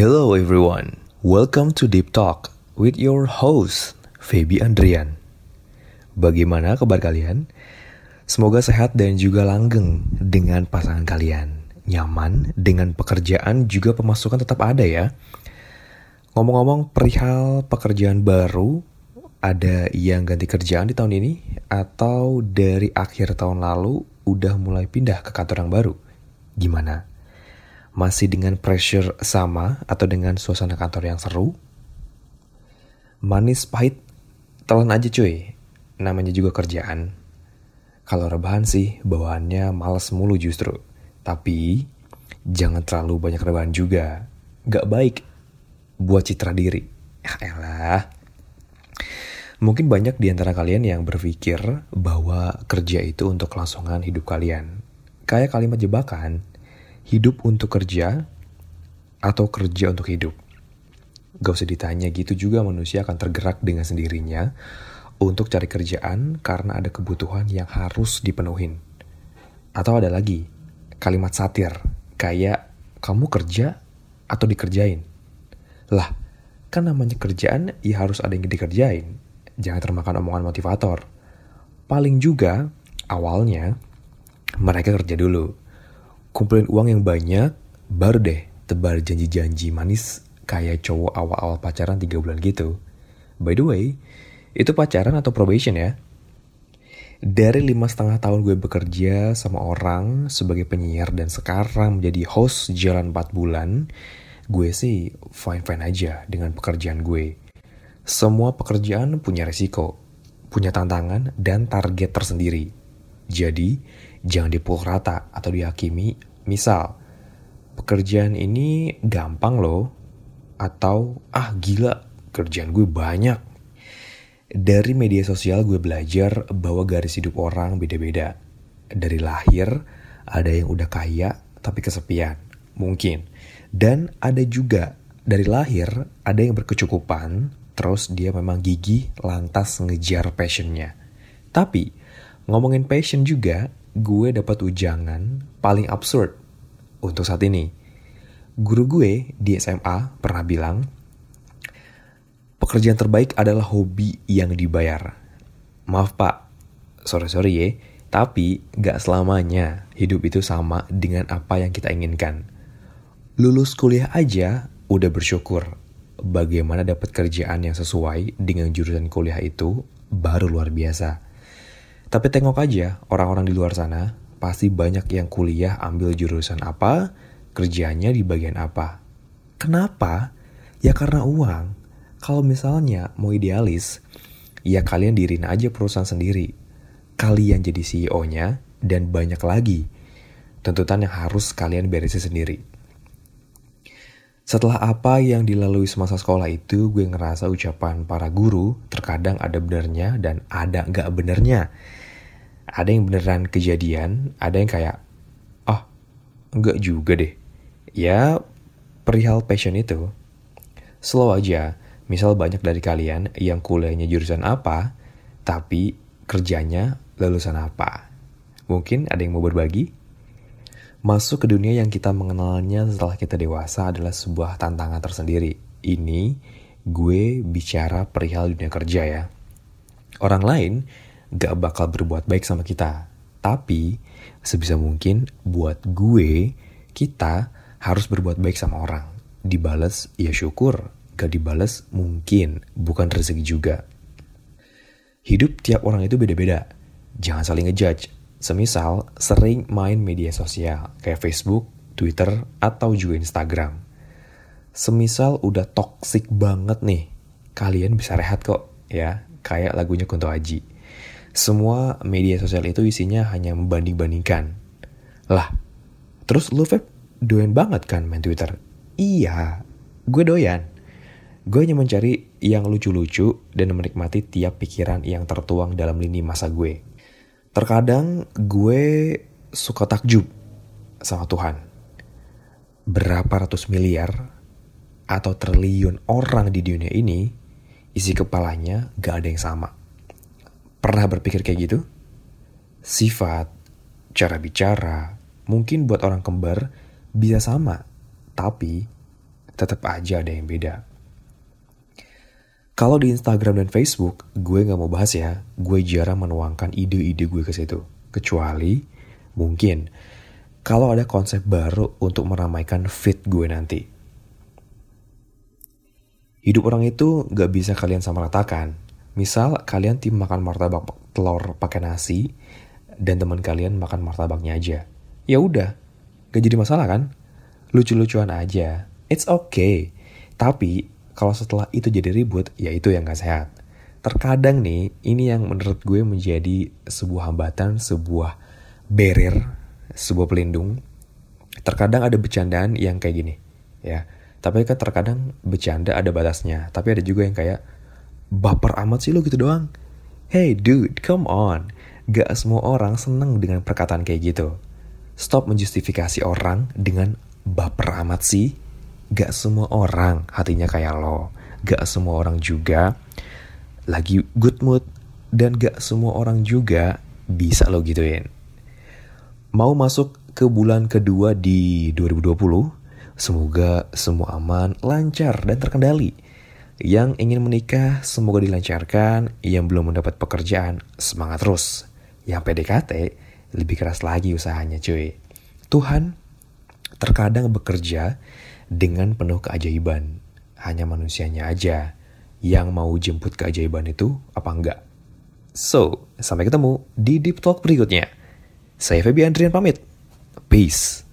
Hello everyone, welcome to Deep Talk with your host, Feby Andrian. Bagaimana kabar kalian? Semoga sehat dan juga langgeng dengan pasangan kalian. Nyaman dengan pekerjaan juga pemasukan tetap ada ya. Ngomong-ngomong perihal pekerjaan baru, ada yang ganti kerjaan di tahun ini? Atau dari akhir tahun lalu udah mulai pindah ke kantor yang baru? Gimana? Masih dengan pressure sama atau dengan suasana kantor yang seru? Manis pahit, telan aja cuy. Namanya juga kerjaan. Kalau rebahan sih, bawaannya males mulu justru. Tapi, jangan terlalu banyak rebahan juga. Gak baik buat citra diri. Ya elah. Mungkin banyak di antara kalian yang berpikir bahwa kerja itu untuk kelangsungan hidup kalian. Kayak kalimat jebakan, hidup untuk kerja atau kerja untuk hidup. Gak usah ditanya gitu juga manusia akan tergerak dengan sendirinya untuk cari kerjaan karena ada kebutuhan yang harus dipenuhin. Atau ada lagi, kalimat satir, kayak kamu kerja atau dikerjain. Lah, kan namanya kerjaan ya harus ada yang dikerjain. Jangan termakan omongan motivator. Paling juga, awalnya, mereka kerja dulu kumpulin uang yang banyak, baru deh tebar janji-janji manis kayak cowok awal-awal pacaran 3 bulan gitu. By the way, itu pacaran atau probation ya? Dari lima setengah tahun gue bekerja sama orang sebagai penyiar dan sekarang menjadi host jalan 4 bulan, gue sih fine-fine aja dengan pekerjaan gue. Semua pekerjaan punya resiko, punya tantangan dan target tersendiri. Jadi, jangan dipukul rata atau dihakimi. Misal, pekerjaan ini gampang loh, atau ah gila, kerjaan gue banyak. Dari media sosial gue belajar bahwa garis hidup orang beda-beda. Dari lahir, ada yang udah kaya tapi kesepian, mungkin. Dan ada juga dari lahir, ada yang berkecukupan, terus dia memang gigih lantas ngejar passionnya. Tapi, ngomongin passion juga, gue dapat ujangan paling absurd untuk saat ini. Guru gue di SMA pernah bilang, pekerjaan terbaik adalah hobi yang dibayar. Maaf pak, sorry-sorry ya, tapi gak selamanya hidup itu sama dengan apa yang kita inginkan. Lulus kuliah aja udah bersyukur. Bagaimana dapat kerjaan yang sesuai dengan jurusan kuliah itu baru luar biasa. Tapi tengok aja orang-orang di luar sana, pasti banyak yang kuliah ambil jurusan apa, kerjanya di bagian apa. Kenapa? Ya karena uang. Kalau misalnya mau idealis, ya kalian dirin aja perusahaan sendiri. Kalian jadi CEO-nya dan banyak lagi tuntutan yang harus kalian beresin sendiri. Setelah apa yang dilalui semasa sekolah itu, gue ngerasa ucapan para guru terkadang ada benernya dan ada nggak benernya. Ada yang beneran kejadian, ada yang kayak, oh, nggak juga deh. Ya, perihal passion itu. Slow aja, misal banyak dari kalian yang kuliahnya jurusan apa, tapi kerjanya lulusan apa. Mungkin ada yang mau berbagi? Masuk ke dunia yang kita mengenalnya setelah kita dewasa adalah sebuah tantangan tersendiri. Ini gue bicara perihal dunia kerja ya. Orang lain gak bakal berbuat baik sama kita. Tapi sebisa mungkin buat gue, kita harus berbuat baik sama orang. Dibales ya syukur, gak dibales mungkin bukan rezeki juga. Hidup tiap orang itu beda-beda. Jangan saling ngejudge Semisal sering main media sosial kayak Facebook, Twitter, atau juga Instagram. Semisal udah toxic banget nih, kalian bisa rehat kok ya, kayak lagunya Kunto Aji. Semua media sosial itu isinya hanya membanding-bandingkan. Lah, terus lu Feb, doyan banget kan main Twitter? Iya, gue doyan. Gue hanya mencari yang lucu-lucu dan menikmati tiap pikiran yang tertuang dalam lini masa gue. Terkadang gue suka takjub sama Tuhan. Berapa ratus miliar atau triliun orang di dunia ini, isi kepalanya gak ada yang sama. Pernah berpikir kayak gitu? Sifat, cara bicara, mungkin buat orang kembar bisa sama, tapi tetap aja ada yang beda. Kalau di Instagram dan Facebook, gue gak mau bahas ya, gue jarang menuangkan ide-ide gue ke situ. Kecuali, mungkin, kalau ada konsep baru untuk meramaikan fit gue nanti. Hidup orang itu gak bisa kalian samaratakan. Misal, kalian tim makan martabak telur pakai nasi, dan teman kalian makan martabaknya aja. Ya udah, gak jadi masalah kan? Lucu-lucuan aja, it's okay. Tapi kalau setelah itu jadi ribut, ya itu yang gak sehat. Terkadang nih, ini yang menurut gue menjadi sebuah hambatan, sebuah barrier, sebuah pelindung. Terkadang ada bercandaan yang kayak gini, ya. Tapi kan terkadang bercanda ada batasnya. Tapi ada juga yang kayak, baper amat sih lo gitu doang. Hey dude, come on. Gak semua orang seneng dengan perkataan kayak gitu. Stop menjustifikasi orang dengan baper amat sih gak semua orang hatinya kayak lo. Gak semua orang juga lagi good mood. Dan gak semua orang juga bisa lo gituin. Mau masuk ke bulan kedua di 2020, semoga semua aman, lancar, dan terkendali. Yang ingin menikah, semoga dilancarkan. Yang belum mendapat pekerjaan, semangat terus. Yang PDKT, lebih keras lagi usahanya cuy. Tuhan terkadang bekerja dengan penuh keajaiban. Hanya manusianya aja yang mau jemput keajaiban itu apa enggak. So, sampai ketemu di Deep Talk berikutnya. Saya Febi Andrian pamit. Peace.